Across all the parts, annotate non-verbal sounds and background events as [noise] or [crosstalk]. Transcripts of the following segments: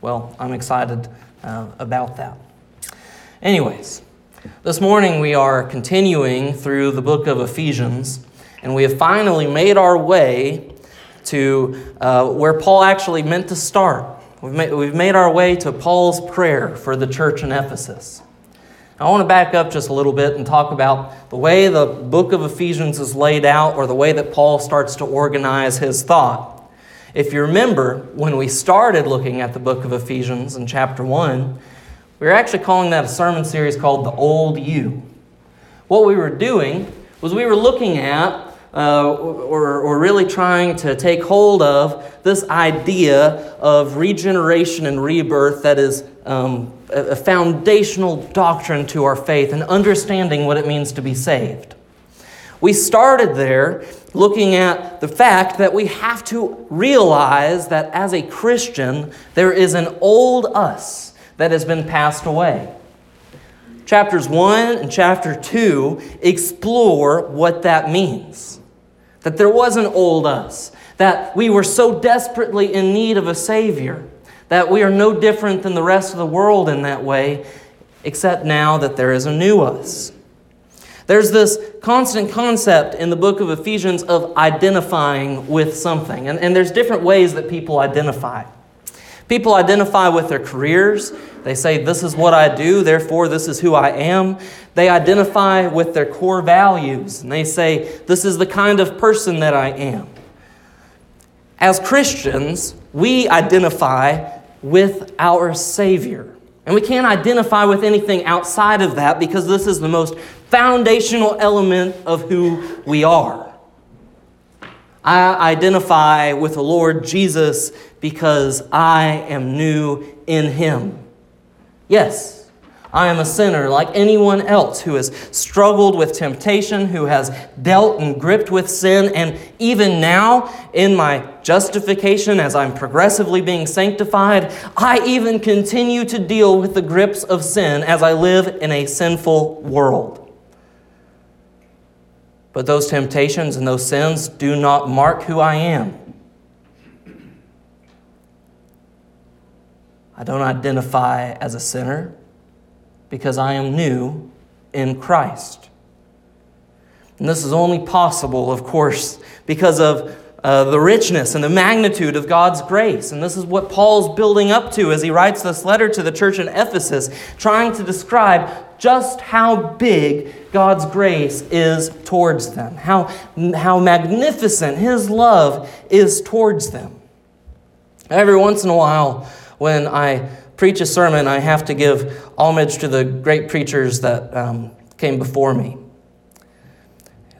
well, I'm excited uh, about that. Anyways, this morning we are continuing through the book of Ephesians, and we have finally made our way to uh, where Paul actually meant to start. We've made, we've made our way to Paul's prayer for the church in Ephesus. I want to back up just a little bit and talk about the way the book of Ephesians is laid out or the way that Paul starts to organize his thought. If you remember, when we started looking at the book of Ephesians in chapter 1, we were actually calling that a sermon series called The Old You. What we were doing was we were looking at uh, or, or really trying to take hold of this idea of regeneration and rebirth that is um, a foundational doctrine to our faith and understanding what it means to be saved. We started there looking at the fact that we have to realize that as a Christian, there is an old us that has been passed away. Chapters 1 and chapter 2 explore what that means. That there was an old us, that we were so desperately in need of a Savior that we are no different than the rest of the world in that way, except now that there is a new us. There's this constant concept in the book of Ephesians of identifying with something. And, and there's different ways that people identify. People identify with their careers. They say, This is what I do, therefore, this is who I am. They identify with their core values. And they say, This is the kind of person that I am. As Christians, we identify with our Savior. And we can't identify with anything outside of that because this is the most foundational element of who we are. I identify with the Lord Jesus because I am new in Him. Yes, I am a sinner like anyone else who has struggled with temptation, who has dealt and gripped with sin, and even now, in my justification as I'm progressively being sanctified, I even continue to deal with the grips of sin as I live in a sinful world. But those temptations and those sins do not mark who I am. I don't identify as a sinner because I am new in Christ. And this is only possible, of course, because of uh, the richness and the magnitude of God's grace. And this is what Paul's building up to as he writes this letter to the church in Ephesus, trying to describe just how big God's grace is towards them, how, how magnificent his love is towards them. Every once in a while, when I preach a sermon, I have to give homage to the great preachers that um, came before me.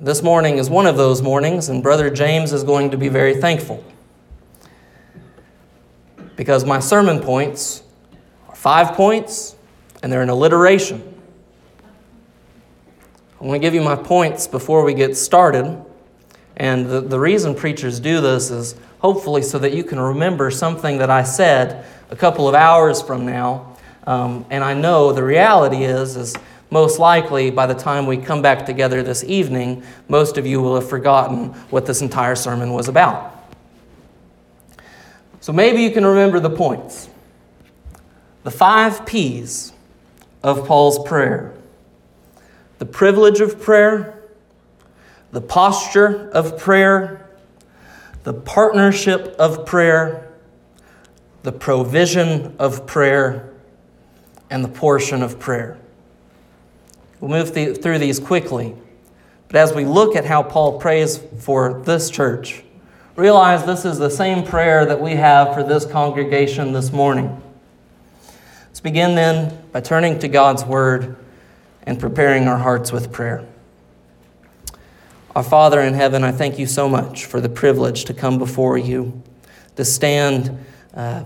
This morning is one of those mornings, and Brother James is going to be very thankful. Because my sermon points are five points, and they're an alliteration. I want to give you my points before we get started. And the, the reason preachers do this is hopefully so that you can remember something that I said a couple of hours from now. Um, and I know the reality is, is most likely by the time we come back together this evening, most of you will have forgotten what this entire sermon was about. So maybe you can remember the points. The five P's of Paul's prayer the privilege of prayer, the posture of prayer, the partnership of prayer, the provision of prayer, and the portion of prayer. We'll move through these quickly. But as we look at how Paul prays for this church, realize this is the same prayer that we have for this congregation this morning. Let's begin then by turning to God's Word and preparing our hearts with prayer. Our Father in heaven, I thank you so much for the privilege to come before you, to stand uh,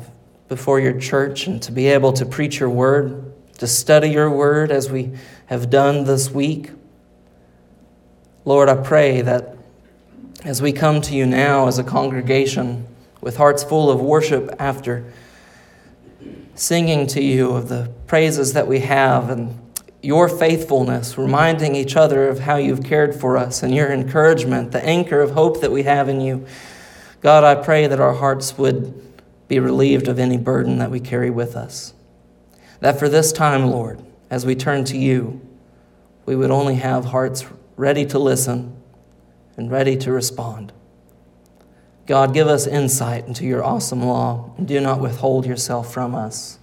before your church and to be able to preach your word, to study your word as we have done this week. Lord, I pray that as we come to you now as a congregation with hearts full of worship after singing to you of the praises that we have and your faithfulness, reminding each other of how you've cared for us and your encouragement, the anchor of hope that we have in you. God, I pray that our hearts would be relieved of any burden that we carry with us. That for this time, Lord, as we turn to you, we would only have hearts ready to listen and ready to respond. God, give us insight into your awesome law and do not withhold yourself from us.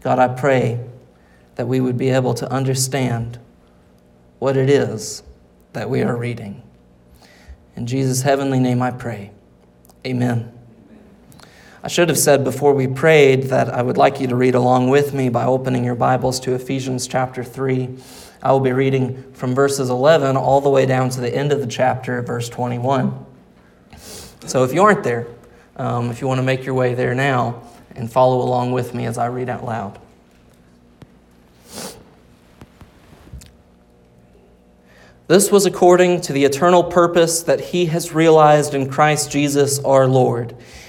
God, I pray that we would be able to understand what it is that we are reading. In Jesus' heavenly name I pray. Amen. I should have said before we prayed that I would like you to read along with me by opening your Bibles to Ephesians chapter 3. I will be reading from verses 11 all the way down to the end of the chapter, verse 21. So if you aren't there, um, if you want to make your way there now and follow along with me as I read out loud. This was according to the eternal purpose that He has realized in Christ Jesus our Lord,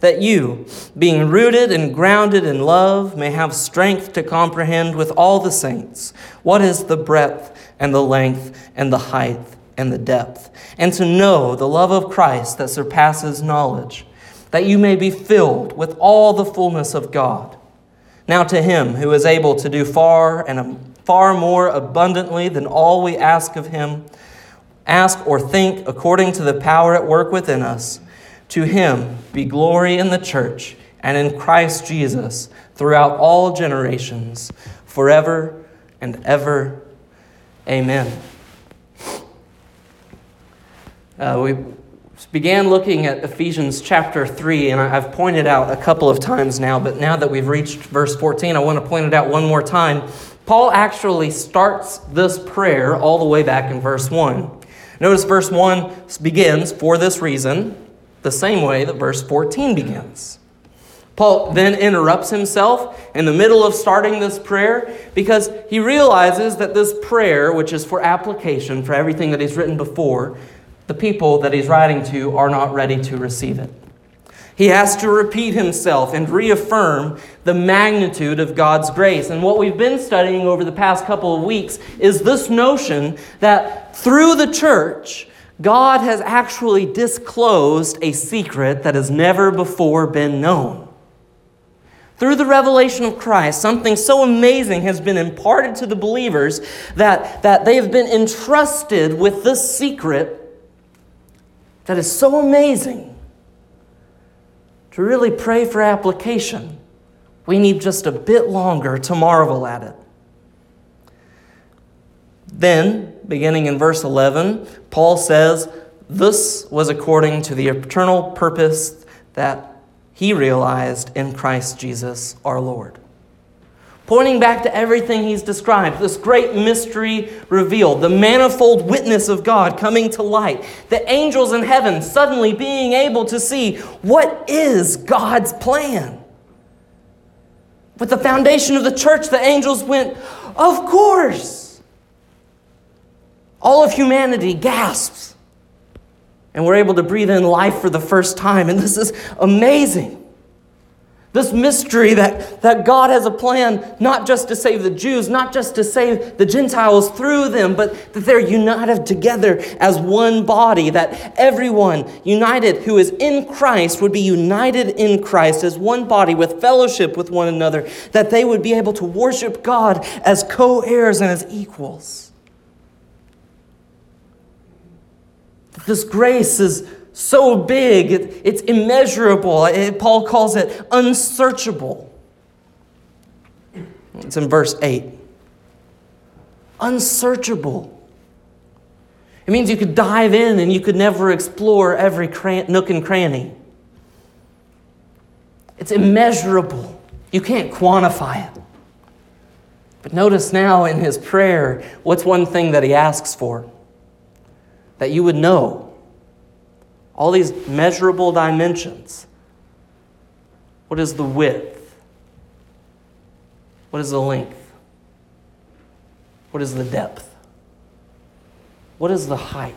that you, being rooted and grounded in love, may have strength to comprehend with all the saints what is the breadth and the length and the height and the depth, and to know the love of Christ that surpasses knowledge, that you may be filled with all the fullness of God. Now to him who is able to do far and far more abundantly than all we ask of him, ask or think according to the power at work within us, to him be glory in the church and in Christ Jesus throughout all generations, forever and ever. Amen. Uh, we began looking at Ephesians chapter 3, and I've pointed out a couple of times now, but now that we've reached verse 14, I want to point it out one more time. Paul actually starts this prayer all the way back in verse 1. Notice verse 1 begins, for this reason, the same way that verse 14 begins. Paul then interrupts himself in the middle of starting this prayer because he realizes that this prayer, which is for application for everything that he's written before, the people that he's writing to are not ready to receive it. He has to repeat himself and reaffirm the magnitude of God's grace. And what we've been studying over the past couple of weeks is this notion that through the church, God has actually disclosed a secret that has never before been known. Through the revelation of Christ, something so amazing has been imparted to the believers that, that they have been entrusted with this secret that is so amazing. To really pray for application, we need just a bit longer to marvel at it. Then, beginning in verse 11, Paul says, This was according to the eternal purpose that he realized in Christ Jesus our Lord pointing back to everything he's described this great mystery revealed, the manifold witness of God coming to light, the angels in heaven suddenly being able to see what is God's plan. With the foundation of the church, the angels went, Of course! All of humanity gasps. And we're able to breathe in life for the first time. And this is amazing. This mystery that, that God has a plan not just to save the Jews, not just to save the Gentiles through them, but that they're united together as one body, that everyone united who is in Christ would be united in Christ as one body with fellowship with one another, that they would be able to worship God as co heirs and as equals. This grace is so big, it, it's immeasurable. It, Paul calls it unsearchable. It's in verse 8. Unsearchable. It means you could dive in and you could never explore every cran- nook and cranny. It's immeasurable. You can't quantify it. But notice now in his prayer, what's one thing that he asks for? That you would know all these measurable dimensions. What is the width? What is the length? What is the depth? What is the height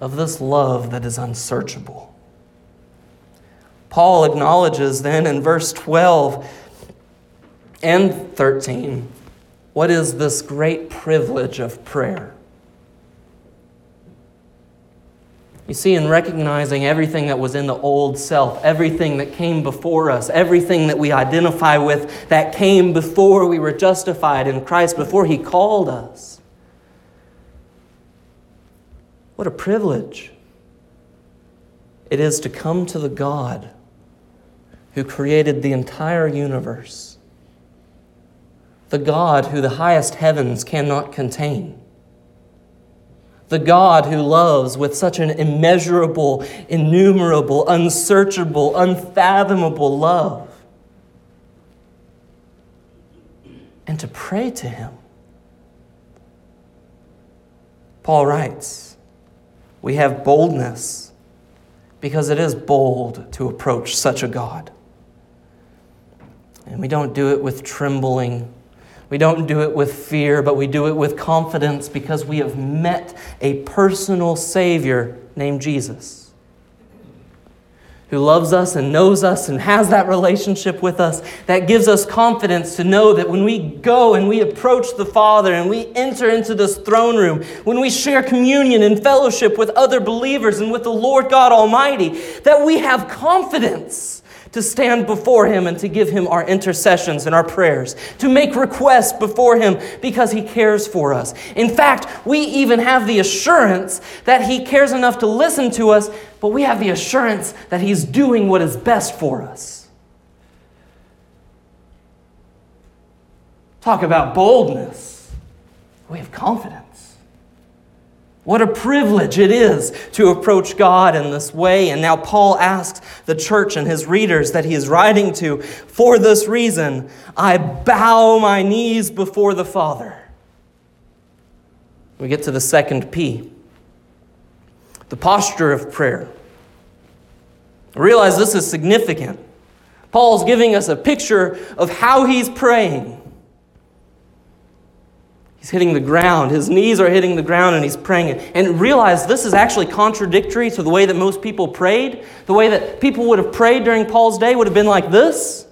of this love that is unsearchable? Paul acknowledges then in verse 12 and 13 what is this great privilege of prayer? You see, in recognizing everything that was in the old self, everything that came before us, everything that we identify with that came before we were justified in Christ, before He called us. What a privilege it is to come to the God who created the entire universe, the God who the highest heavens cannot contain the God who loves with such an immeasurable, innumerable, unsearchable, unfathomable love. And to pray to Him. Paul writes, We have boldness because it is bold to approach such a God. And we don't do it with trembling we don't do it with fear, but we do it with confidence because we have met a personal Savior named Jesus who loves us and knows us and has that relationship with us that gives us confidence to know that when we go and we approach the Father and we enter into this throne room, when we share communion and fellowship with other believers and with the Lord God Almighty, that we have confidence to stand before Him and to give Him our intercessions and our prayers, to make requests before Him because He cares for us. In fact, we even have the assurance that He cares enough to listen to us, but we have the assurance that He's doing what is best for us. Talk about boldness. We have confidence. What a privilege it is to approach God in this way. And now Paul asks the church and his readers that he is writing to, for this reason, I bow my knees before the Father. We get to the second P the posture of prayer. realize this is significant. Paul's giving us a picture of how he's praying. He's hitting the ground. His knees are hitting the ground and he's praying. And realize this is actually contradictory to the way that most people prayed. The way that people would have prayed during Paul's day would have been like this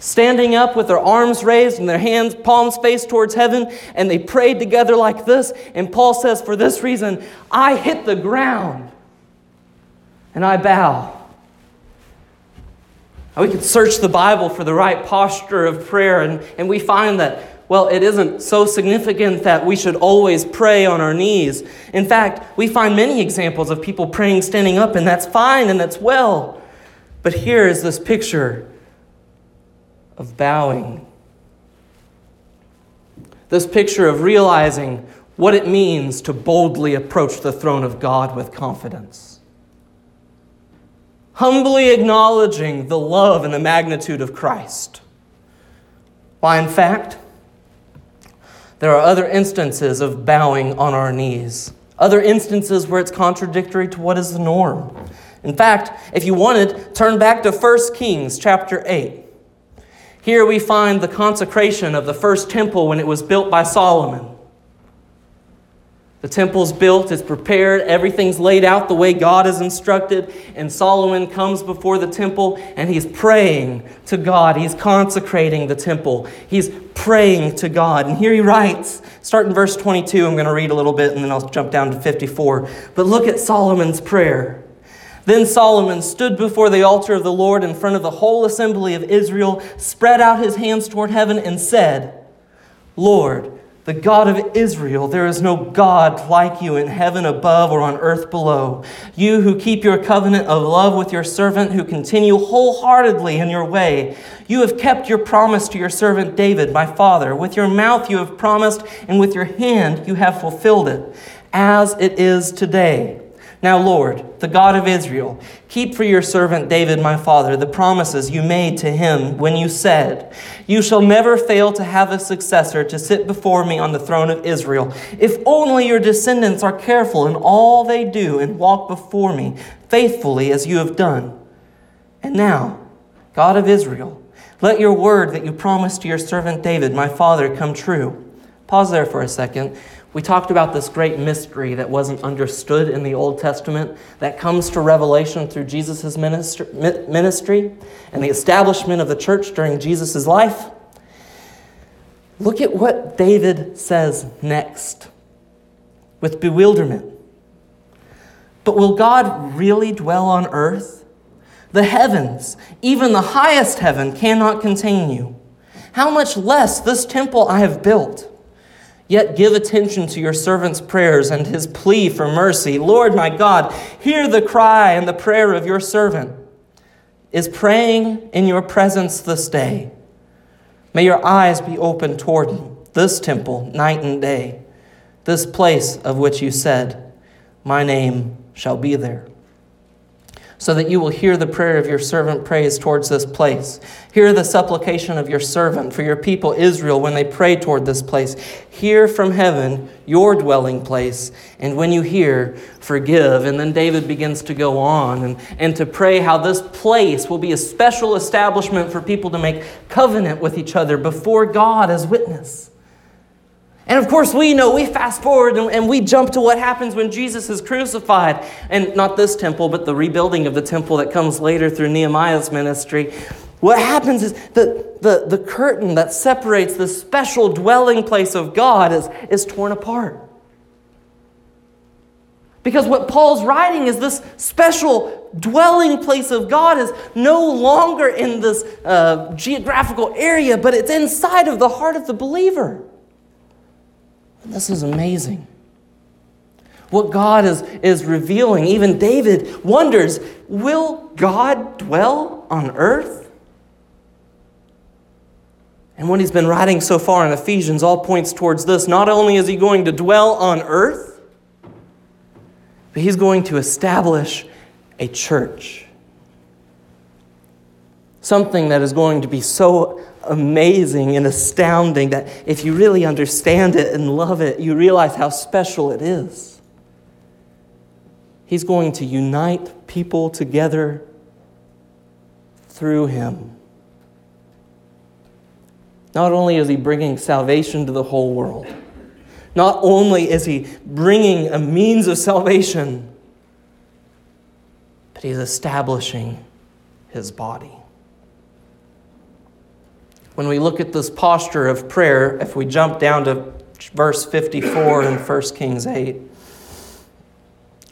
standing up with their arms raised and their hands, palms faced towards heaven, and they prayed together like this. And Paul says, For this reason, I hit the ground and I bow. we could search the Bible for the right posture of prayer, and, and we find that well, it isn't so significant that we should always pray on our knees. In fact, we find many examples of people praying standing up, and that's fine and that's well. But here is this picture of bowing. This picture of realizing what it means to boldly approach the throne of God with confidence. Humbly acknowledging the love and the magnitude of Christ. Why, in fact, there are other instances of bowing on our knees, other instances where it's contradictory to what is the norm. In fact, if you wanted, turn back to 1 Kings chapter 8. Here we find the consecration of the first temple when it was built by Solomon. The temple's built, it's prepared, everything's laid out the way God has instructed, and Solomon comes before the temple and he's praying to God. He's consecrating the temple. He's praying to God. And here he writes, start in verse 22, I'm going to read a little bit and then I'll jump down to 54. But look at Solomon's prayer. Then Solomon stood before the altar of the Lord in front of the whole assembly of Israel, spread out his hands toward heaven, and said, Lord, the God of Israel, there is no God like you in heaven above or on earth below. You who keep your covenant of love with your servant, who continue wholeheartedly in your way. You have kept your promise to your servant David, my father. With your mouth you have promised, and with your hand you have fulfilled it, as it is today. Now, Lord, the God of Israel, keep for your servant David, my father, the promises you made to him when you said, You shall never fail to have a successor to sit before me on the throne of Israel. If only your descendants are careful in all they do and walk before me faithfully as you have done. And now, God of Israel, let your word that you promised to your servant David, my father, come true. Pause there for a second. We talked about this great mystery that wasn't understood in the Old Testament that comes to revelation through Jesus' ministry and the establishment of the church during Jesus' life. Look at what David says next with bewilderment. But will God really dwell on earth? The heavens, even the highest heaven, cannot contain you. How much less this temple I have built? Yet give attention to your servant's prayers and his plea for mercy. Lord my God, hear the cry and the prayer of your servant. Is praying in your presence this day. May your eyes be open toward this temple night and day, this place of which you said, My name shall be there. So that you will hear the prayer of your servant prays towards this place. Hear the supplication of your servant for your people Israel when they pray toward this place. Hear from heaven your dwelling place. And when you hear, forgive. And then David begins to go on and, and to pray how this place will be a special establishment for people to make covenant with each other before God as witness. And of course, we know, we fast forward and, and, we jump to what happens when Jesus is crucified. And not this temple, but the rebuilding of the temple that comes later through Nehemiah's ministry. What happens is the, the, the curtain that separates the special dwelling place of God is, is torn apart. Because what Paul's writing is this special dwelling place of God is no longer in this uh, geographical area, but it's inside of the heart of the believer. This is amazing. What God is, is revealing, even David wonders will God dwell on earth? And what he's been writing so far in Ephesians all points towards this. Not only is he going to dwell on earth, but he's going to establish a church. Something that is going to be so amazing and astounding that if you really understand it and love it, you realize how special it is. He's going to unite people together through him. Not only is he bringing salvation to the whole world, not only is he bringing a means of salvation, but he's establishing his body. When we look at this posture of prayer, if we jump down to verse 54 in 1 Kings 8,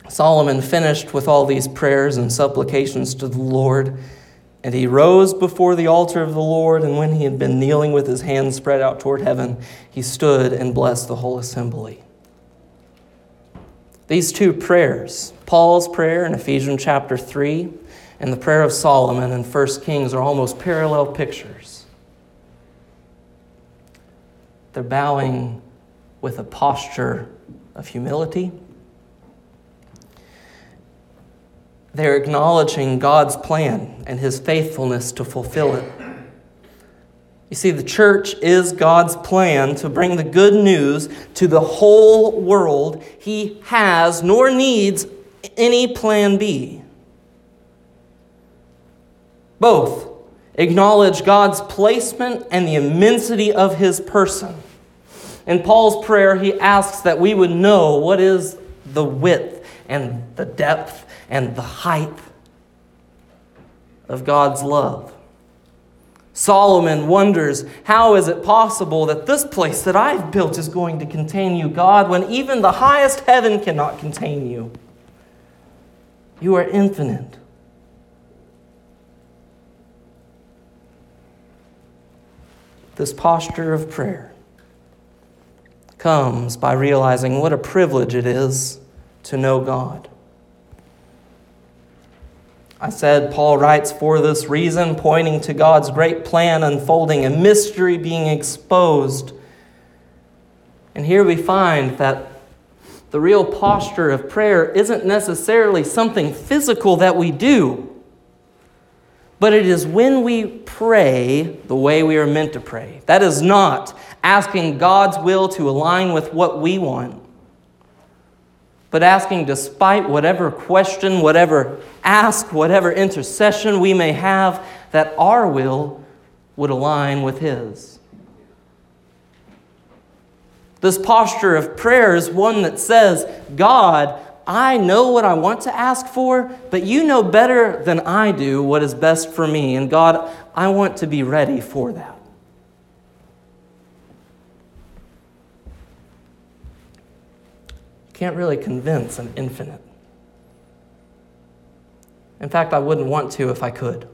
Solomon finished with all these prayers and supplications to the Lord. And he rose before the altar of the Lord, and when he had been kneeling with his hands spread out toward heaven, he stood and blessed the whole assembly. These two prayers, Paul's prayer in Ephesians chapter 3 and the prayer of Solomon in 1 Kings, are almost parallel pictures. They're bowing with a posture of humility. They're acknowledging God's plan and his faithfulness to fulfill it. You see, the church is God's plan to bring the good news to the whole world. He has nor needs any plan B. Both acknowledge God's placement and the immensity of his person. In Paul's prayer, he asks that we would know what is the width and the depth and the height of God's love. Solomon wonders, how is it possible that this place that I've built is going to contain you, God, when even the highest heaven cannot contain you? You are infinite. This posture of prayer comes by realizing what a privilege it is to know God. I said Paul writes for this reason, pointing to God's great plan unfolding, a mystery being exposed. And here we find that the real posture of prayer isn't necessarily something physical that we do but it is when we pray the way we are meant to pray. That is not asking God's will to align with what we want. but asking despite whatever question, whatever ask, whatever intercession we may have, that our will would align with His. This posture of prayer is one that says, God, I know what I want to ask for, but you know better than I do what is best for me. And God, I want to be ready for that. Can't really convince an infinite. In fact, I wouldn't want to if I could.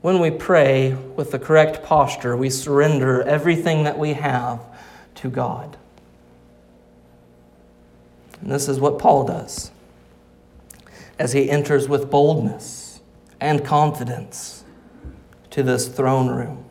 When we pray with the correct posture, we surrender everything that we have to God. And this is what Paul does as he enters with boldness and confidence to this throne room.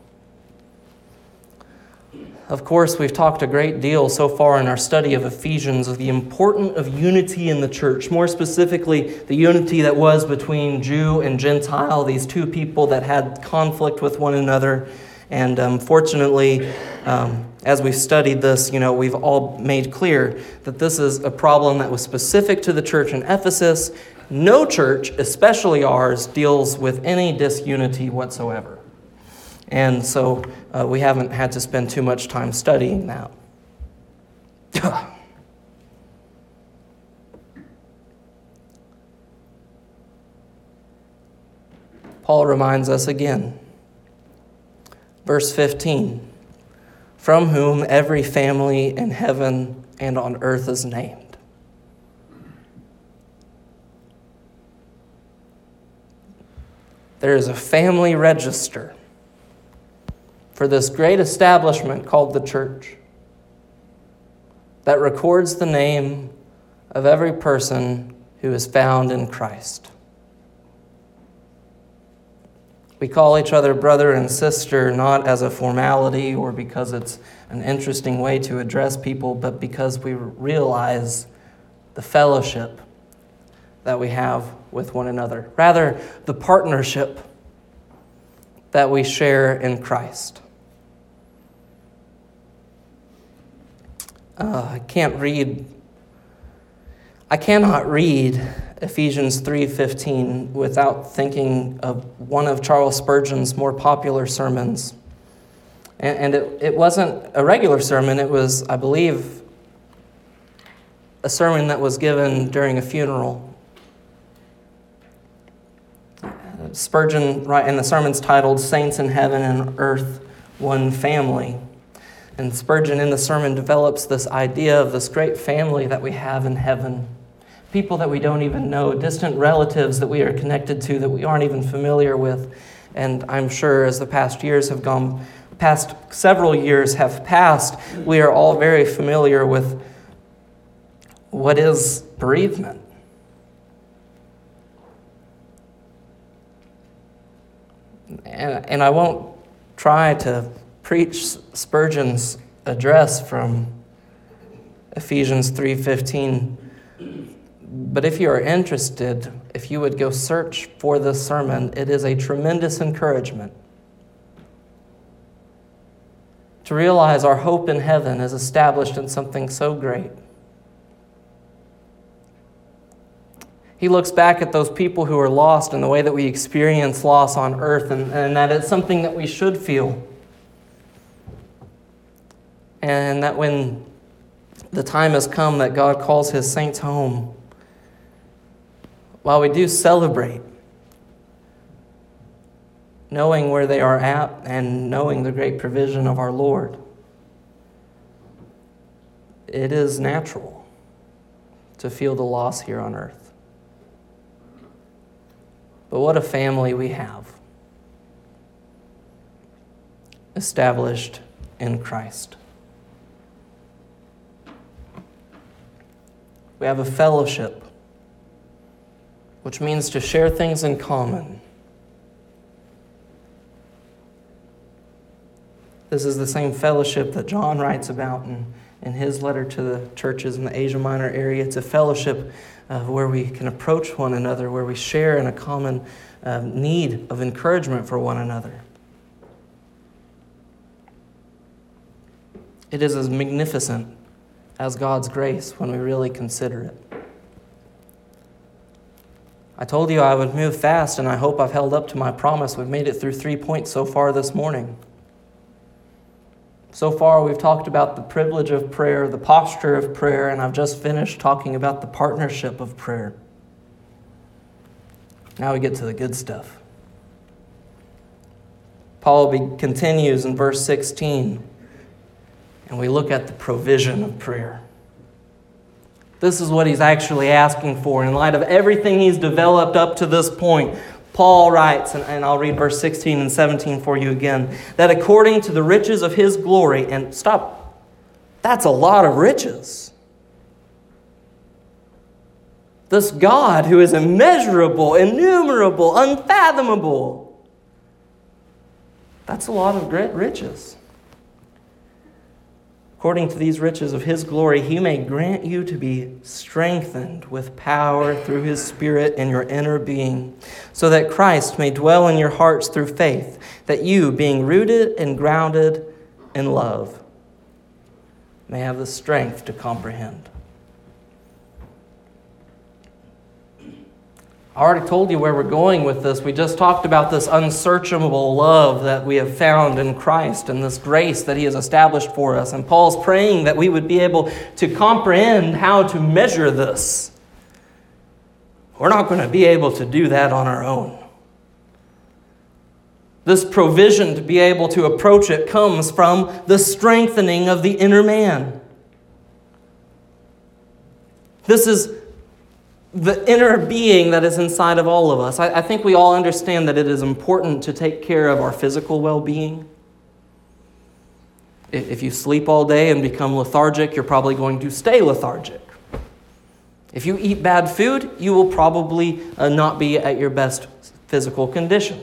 Of course, we've talked a great deal so far in our study of Ephesians of the importance of unity in the church, more specifically, the unity that was between Jew and Gentile, these two people that had conflict with one another. And um, fortunately, um, as we've studied this, you know, we've all made clear that this is a problem that was specific to the church in Ephesus. No church, especially ours, deals with any disunity whatsoever. And so uh, we haven't had to spend too much time studying that. [sighs] Paul reminds us again. Verse 15 From whom every family in heaven and on earth is named. There is a family register for this great establishment called the church that records the name of every person who is found in Christ. We call each other brother and sister not as a formality or because it's an interesting way to address people, but because we realize the fellowship that we have with one another. Rather, the partnership that we share in Christ. Uh, I can't read. I cannot read Ephesians 3:15 without thinking of one of Charles Spurgeon's more popular sermons. And, and it, it wasn't a regular sermon, it was, I believe, a sermon that was given during a funeral. Spurgeon, right, and the sermon's titled Saints in Heaven and Earth, One Family. And Spurgeon in the sermon develops this idea of this great family that we have in heaven. People that we don't even know, distant relatives that we are connected to that we aren't even familiar with. And I'm sure as the past years have gone, past several years have passed, we are all very familiar with what is bereavement. And, and I won't try to preach Spurgeon's address from Ephesians 3:15. But if you are interested, if you would go search for this sermon, it is a tremendous encouragement. To realize our hope in heaven is established in something so great. He looks back at those people who are lost and the way that we experience loss on earth, and, and that it's something that we should feel and that when the time has come that God calls his saints home, while we do celebrate, knowing where they are at and knowing the great provision of our Lord, it is natural to feel the loss here on earth. But what a family we have established in Christ. We have a fellowship, which means to share things in common. This is the same fellowship that John writes about in, in his letter to the churches in the Asia Minor area. It's a fellowship uh, where we can approach one another, where we share in a common uh, need of encouragement for one another. It is as magnificent as God's grace when we really consider it. I told you I would move fast, and I hope I've held up to my promise. We've made it through three points so far this morning. So far, we've talked about the privilege of prayer, the posture of prayer, and I've just finished talking about the partnership of prayer. Now we get to the good stuff. Paul be, continues in verse 16, and we look at the provision of prayer. This is what he's actually asking for in light of everything he's developed up to this point. Paul writes, and, I'll read verse 16 and 17 for you again, that according to the riches of his glory, and stop, that's a lot of riches. This God who is immeasurable, innumerable, unfathomable, that's a lot of great riches according to these riches of his glory, he may grant you to be strengthened with power through his Spirit in your inner being, so that Christ may dwell in your hearts through faith, that you, being rooted and grounded in love, may have the strength to comprehend. I already told you where we're going with this. We just talked about this unsearchable love that we have found in Christ and this grace that He has established for us. And Paul's praying that we would be able to comprehend how to measure this. We're not going to be able to do that on our own. This provision to be able to approach it comes from the strengthening of the inner man. This is the inner being that is inside of all of us. I, I, think we all understand that it is important to take care of our physical well being. If you sleep all day and become lethargic, you're probably going to stay lethargic. If you eat bad food, you will probably uh, not be at your best physical condition.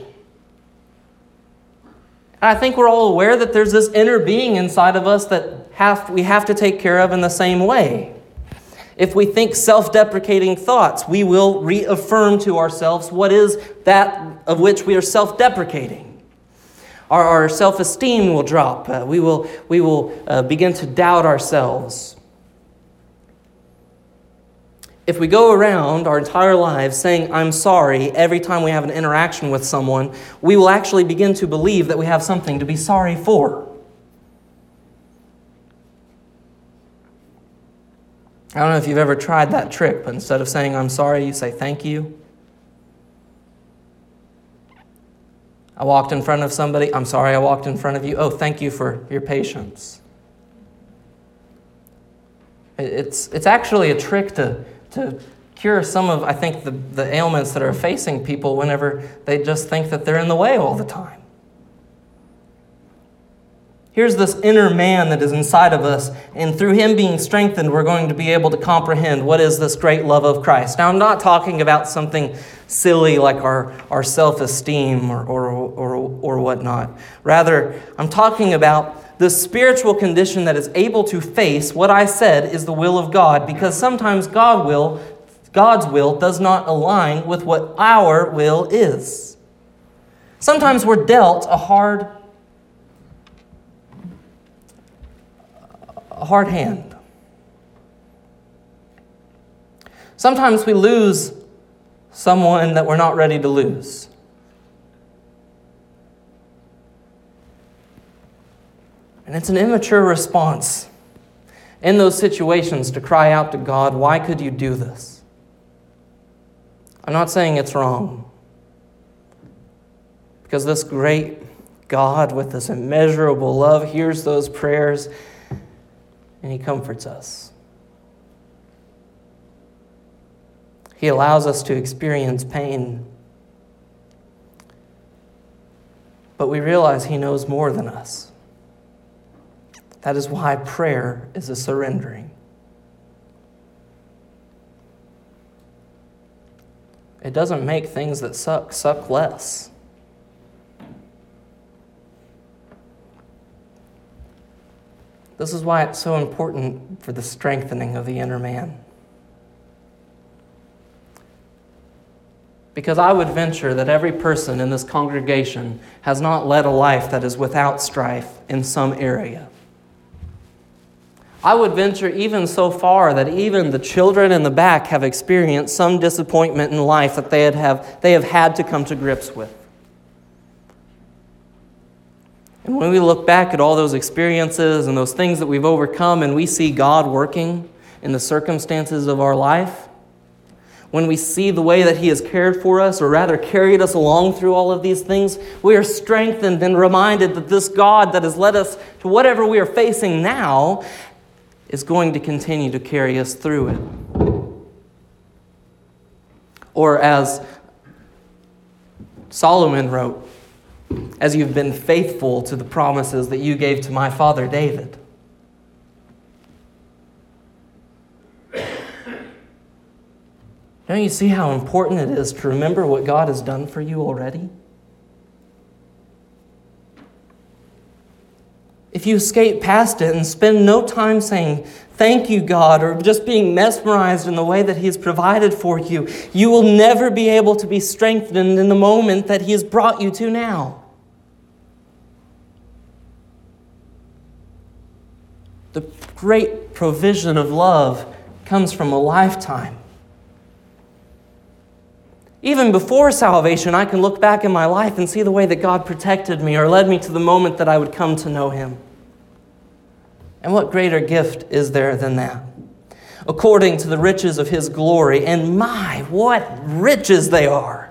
And I think we're all aware that there's this inner being inside of us that have, we have to take care of in the same way. If we think self deprecating thoughts, we will reaffirm to ourselves what is that of which we are self deprecating. Our, our self esteem will drop. Uh, we will, we will uh, begin to doubt ourselves. If we go around our entire lives saying, I'm sorry, every time we have an interaction with someone, we will actually begin to believe that we have something to be sorry for. I don't know if you've ever tried that trick, but instead of saying, I'm sorry, you say, thank you. I walked in front of somebody. I'm sorry I walked in front of you. Oh, thank you for your patience. It's, it's actually a trick to, to cure some of, I think, the, the ailments that are facing people whenever they just think that they're in the way all the time. Here's this inner man that is inside of us, and through him being strengthened, we're going to be able to comprehend what is this great love of Christ. Now, I'm not talking about something silly like our, our self esteem or, or, or, or whatnot. Rather, I'm talking about the spiritual condition that is able to face what I said is the will of God, because sometimes God will, God's will does not align with what our will is. Sometimes we're dealt a hard a hard hand. Sometimes we lose someone that we're not ready to lose. And it's an immature response in those situations to cry out to God, Why could you do this? I'm not saying it's wrong. Because this great God, with this immeasurable love, hears those prayers and He comforts us. He allows us to experience pain. But we realize He knows more than us. That is why prayer is a surrendering. It doesn't make things that suck suck less. This is why it's so important for the strengthening of the inner man. Because I would venture that every person in this congregation has not led a life that is without strife in some area. I would venture even so far that even the children in the back have experienced some disappointment in life that they, had have, they have had to come to grips with. And when we look back at all those experiences and those things that we've overcome and we see God working in the circumstances of our life, when we see the way that He has cared for us, or rather carried us along through all of these things, we are strengthened and reminded that this God that has led us to whatever we are facing now is going to continue to carry us through it. Or as Solomon wrote, as you've been faithful to the promises that you gave to my father David. Don't you see how important it is to remember what God has done for you already? If you escape past it and spend no time saying, Thank you, God, or just being mesmerized in the way that He has provided for you, you will never be able to be strengthened in the moment that He has brought you to now. The great provision of love comes from a lifetime even before salvation, I can look back in my life and see the way that God protected me or led me to the moment that I would come to know Him. And what greater gift is there than that? According to the riches of His glory, and my, what riches they are!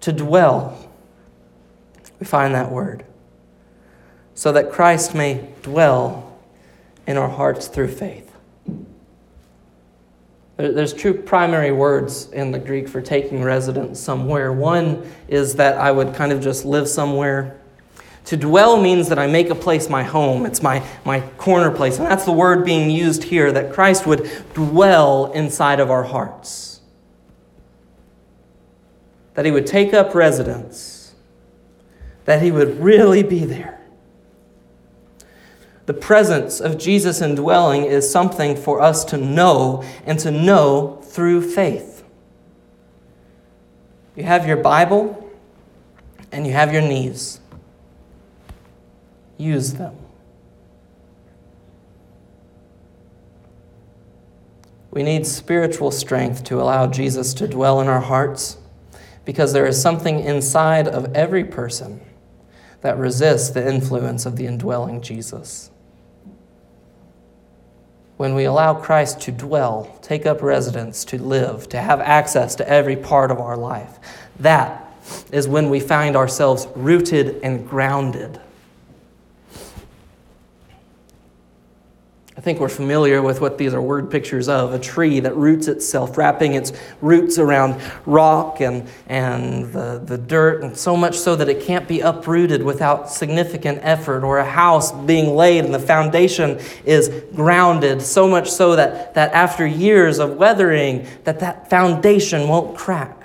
To dwell, we find that word, so that Christ may dwell in our hearts through faith. There's two primary words in the Greek for taking residence somewhere. One is that I would kind of just live somewhere. To dwell means that I make a place my home, it's my, my corner place. And that's the word being used here that Christ would dwell inside of our hearts. That he would take up residence, that he would really be there. The presence of Jesus indwelling is something for us to know and to know through faith. You have your Bible and you have your knees. Use them. We need spiritual strength to allow Jesus to dwell in our hearts because there is something inside of every person that resists the influence of the indwelling Jesus. When we allow Christ to dwell, take up residence, to live, to have access to every part of our life, that is when we find ourselves rooted and grounded I think we're familiar with what these are word pictures of a tree that roots itself, wrapping its roots around rock and, and the, the dirt, and so much so that it can't be uprooted without significant effort, or a house being laid and the foundation is grounded, so much so that, that after years of weathering, that that foundation won't crack.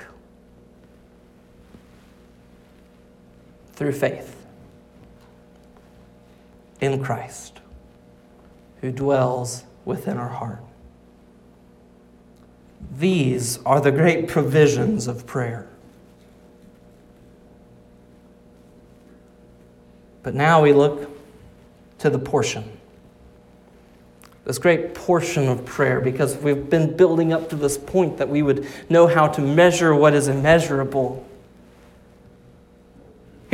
Through faith in Christ who dwells within our heart. These are the great provisions of prayer. But now we look to the portion. This great portion of prayer, because we've been building up to this point that we would know how to measure what is immeasurable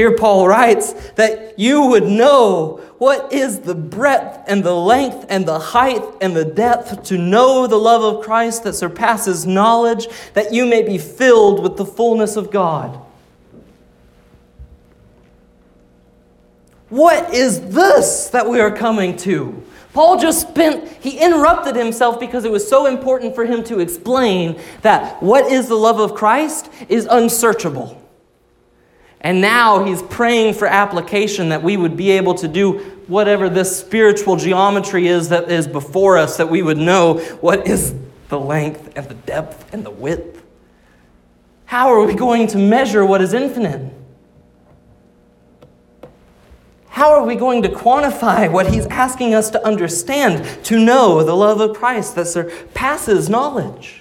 here, Paul writes that you would know what is the breadth and the length and the height and the depth to know the love of Christ that surpasses knowledge, that you may be filled with the fullness of God. What is this that we are coming to? Paul just spent, he interrupted himself because it was so important for him to explain that what is the love of Christ is unsearchable. And now he's praying for application that we would be able to do whatever this spiritual geometry is that is before us, that we would know what is the length and the depth and the width. How are we going to measure what is infinite? How are we going to quantify what he's asking us to understand, to know the love of Christ that surpasses knowledge?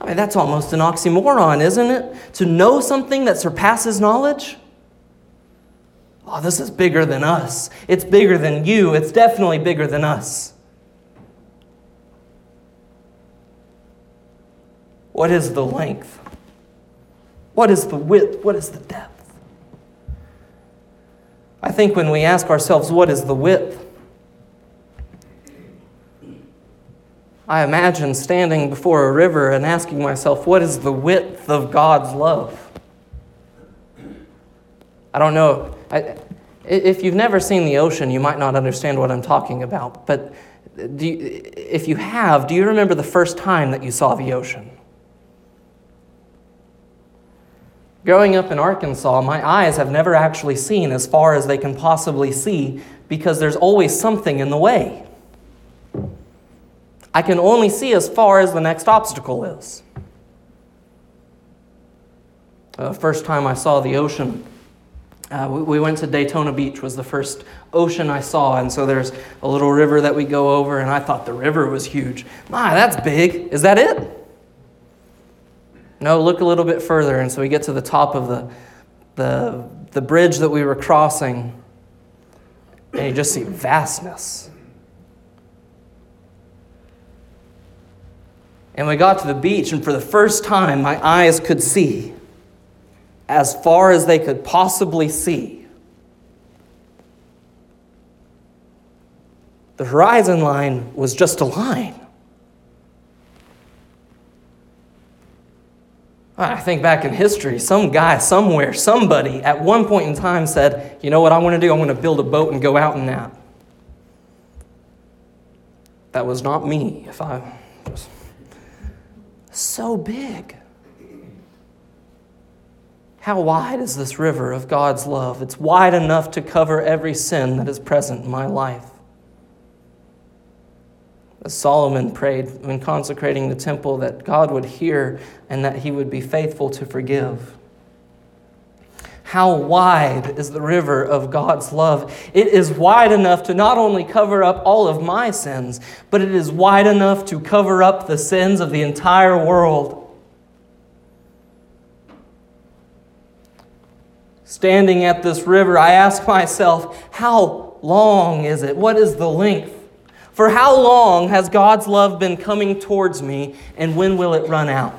I mean, that's almost an oxymoron, isn't it? To know something that surpasses knowledge? Oh, this is bigger than us. It's bigger than you. It's definitely bigger than us. What is the length? What is the width? What is the depth? I think when we ask ourselves, what is the width? I imagine standing before a river and asking myself, what is the width of God's love? I don't know. I, if you've never seen the ocean, you might not understand what I'm talking about. But you, if you have, do you remember the first time that you saw the ocean? Growing up in Arkansas, my eyes have never actually seen as far as they can possibly see because there's always something in the way. I can only see as far as the next obstacle is. The uh, first time I saw the ocean, uh, we, we, went to Daytona Beach was the first ocean I saw, and so there's a little river that we go over, and I thought the river was huge. My, that's big. Is that it? No, look a little bit further, and so we get to the top of the the, the bridge that we were crossing, and you just see vastness. And we got to the beach, and for the first time, my eyes could see as far as they could possibly see. The horizon line was just a line. I think back in history, some guy somewhere, somebody at one point in time said, You know what I want to do? I want to build a boat and go out in that. That was not me, if I was so big. How wide is this river of God's love? It's wide enough to cover every sin that is present in my life. As Solomon prayed when consecrating the temple, that God would hear and that he would be faithful to forgive. How wide is the river of God's love? It is wide enough to not only cover up all of my sins, but it is wide enough to cover up the sins of the entire world. Standing at this river, I ask myself, how long is it? What is the length? For how long has God's love been coming towards me, and when will it run out?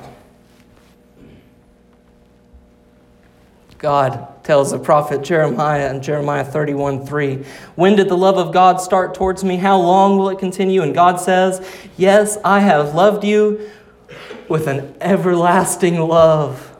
God tells the prophet Jeremiah in Jeremiah 31 3. When did the love of God start towards me? How long will it continue? And God says, Yes, I have loved you with an everlasting love.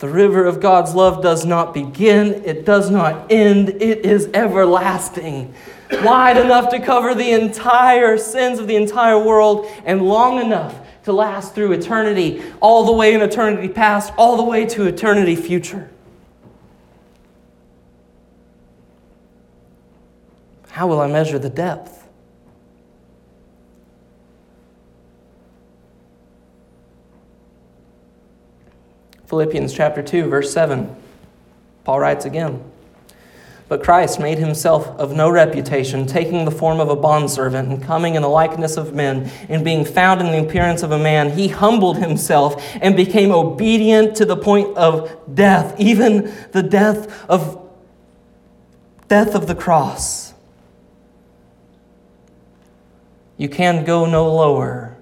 The river of God's love does not begin, it does not end, it is everlasting. Wide enough to cover the entire sins of the entire world, and long enough to last through eternity, all the way in eternity past, all the way to eternity future. How will I measure the depth? Philippians chapter 2, verse 7. Paul writes again. But Christ made himself of no reputation, taking the form of a bondservant and coming in the likeness of men, and being found in the appearance of a man, he humbled himself and became obedient to the point of death, even the death of death of the cross. You can go no lower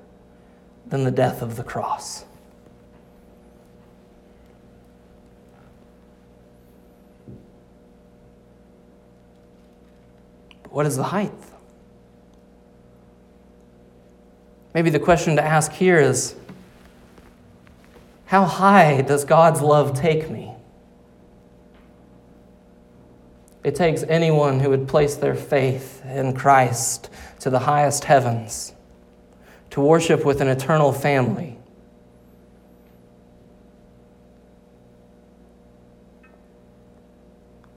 than the death of the cross. What is the height? Maybe the question to ask here is how high does God's love take me? It takes anyone who would place their faith in Christ to the highest heavens to worship with an eternal family.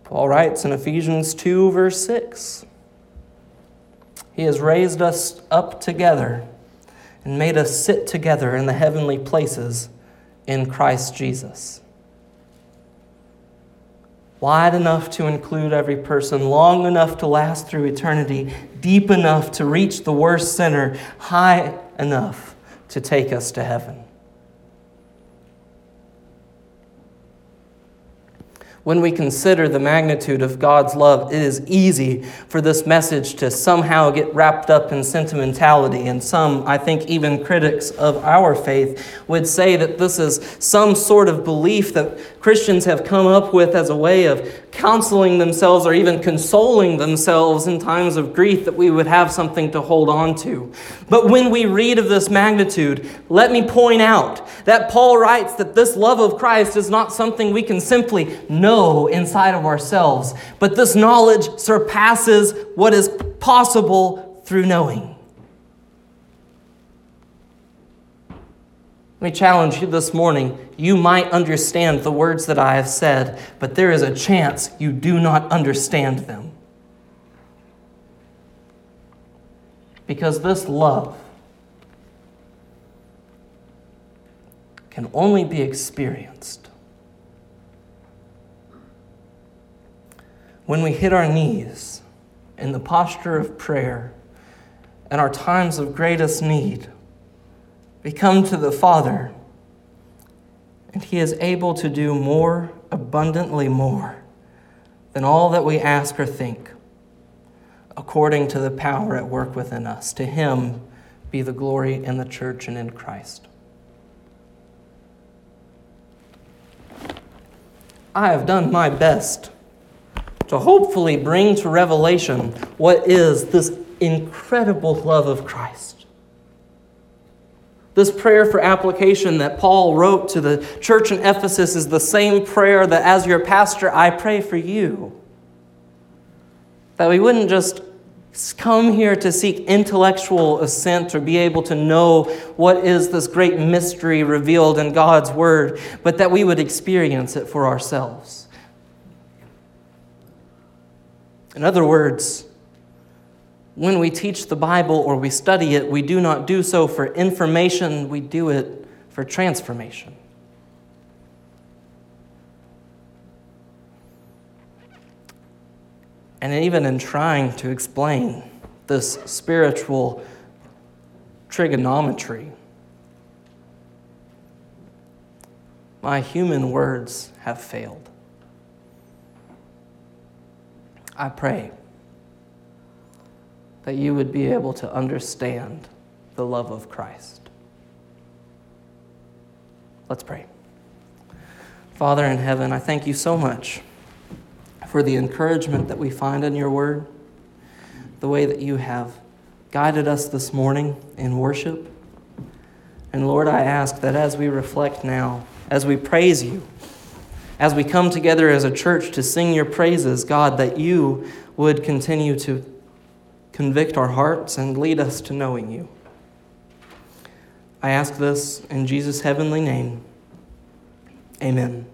Paul writes in Ephesians 2, verse 6 he has raised us up together and made us sit together in the heavenly places in Christ Jesus. wide enough to include every person, long enough to last through eternity, deep enough to reach the worst sinner, high enough to take us to heaven. When we consider the magnitude of God's love, it is easy for this message to somehow get wrapped up in sentimentality. And some, I think even critics of our faith, would say that this is some sort of belief that Christians have come up with as a way of counseling themselves or even consoling themselves in times of grief that we would have something to hold on to. But when we read of this magnitude, let me point out that Paul writes that this love of Christ is not something we can simply know inside of ourselves, but this knowledge surpasses what is possible through knowing. Let me challenge you this morning. You might understand the words that I have said, but there is a chance you do not understand them. Because this love can only be experienced when we hit our knees in the posture of prayer and our times of greatest need we come to the Father, and He is able to do more, abundantly more, than all that we ask or think, according to the power at work within us. To Him be the glory in the church and in Christ. I have done my best to hopefully bring to revelation what is this incredible love of Christ. This prayer for application that Paul wrote to the church in Ephesus is the same prayer that, as your pastor, I pray for you. That we wouldn't just come here to seek intellectual assent or be able to know what is this great mystery revealed in God's Word, but that we would experience it for ourselves. In other words, when we teach the Bible or we study it, we do not do so for information, we do it for transformation. And even in trying to explain this spiritual trigonometry, my human words have failed. I pray that you would be able to understand the love of Christ. Let's pray. Father in heaven, I thank you so much for the encouragement that we find in your word, the way that you have guided us this morning in worship. And Lord, I ask that as we reflect now, as we praise you, as we come together as a church to sing your praises, God, that you would continue to convict our hearts, and lead us to knowing you. I ask this in Jesus' heavenly name. Amen.